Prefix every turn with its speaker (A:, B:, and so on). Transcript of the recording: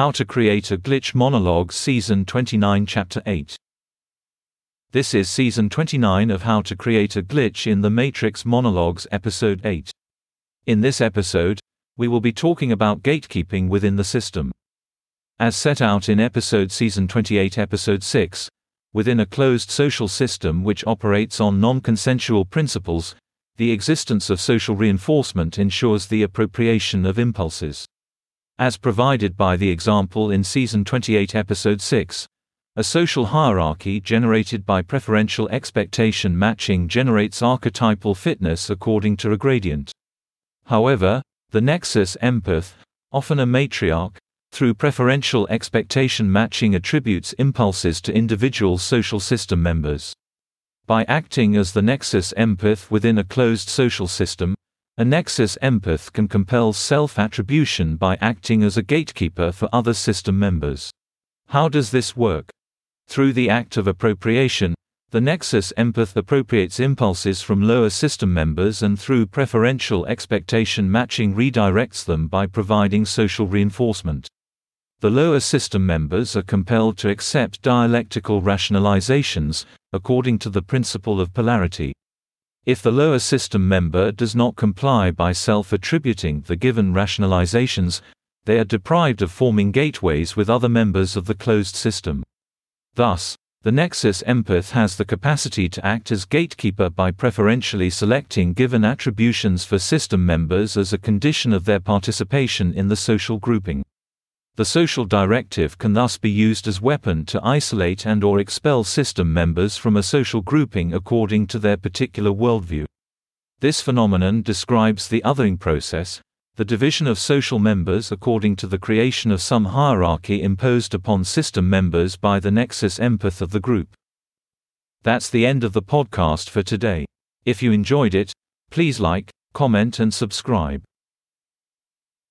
A: How to Create a Glitch Monologue Season 29 Chapter 8 This is Season 29 of How to Create a Glitch in the Matrix Monologues Episode 8. In this episode, we will be talking about gatekeeping within the system. As set out in Episode Season 28 Episode 6, within a closed social system which operates on non-consensual principles, the existence of social reinforcement ensures the appropriation of impulses. As provided by the example in Season 28 Episode 6, a social hierarchy generated by preferential expectation matching generates archetypal fitness according to a gradient. However, the nexus empath, often a matriarch, through preferential expectation matching attributes impulses to individual social system members. By acting as the nexus empath within a closed social system, a nexus empath can compel self-attribution by acting as a gatekeeper for other system members. How does this work? Through the act of appropriation, the nexus empath appropriates impulses from lower system members and through preferential expectation matching redirects them by providing social reinforcement. The lower system members are compelled to accept dialectical rationalizations, according to the principle of polarity. If the lower system member does not comply by self-attributing the given rationalizations, they are deprived of forming gateways with other members of the closed system. Thus, the nexus empath has the capacity to act as gatekeeper by preferentially selecting given attributions for system members as a condition of their participation in the social grouping. The social directive can thus be used as weapon to isolate and or expel system members from a social grouping according to their particular worldview. This phenomenon describes the othering process, the division of social members according to the creation of some hierarchy imposed upon system members by the nexus empath of the group. That's the end of the podcast for today. If you enjoyed it, please like, comment and subscribe.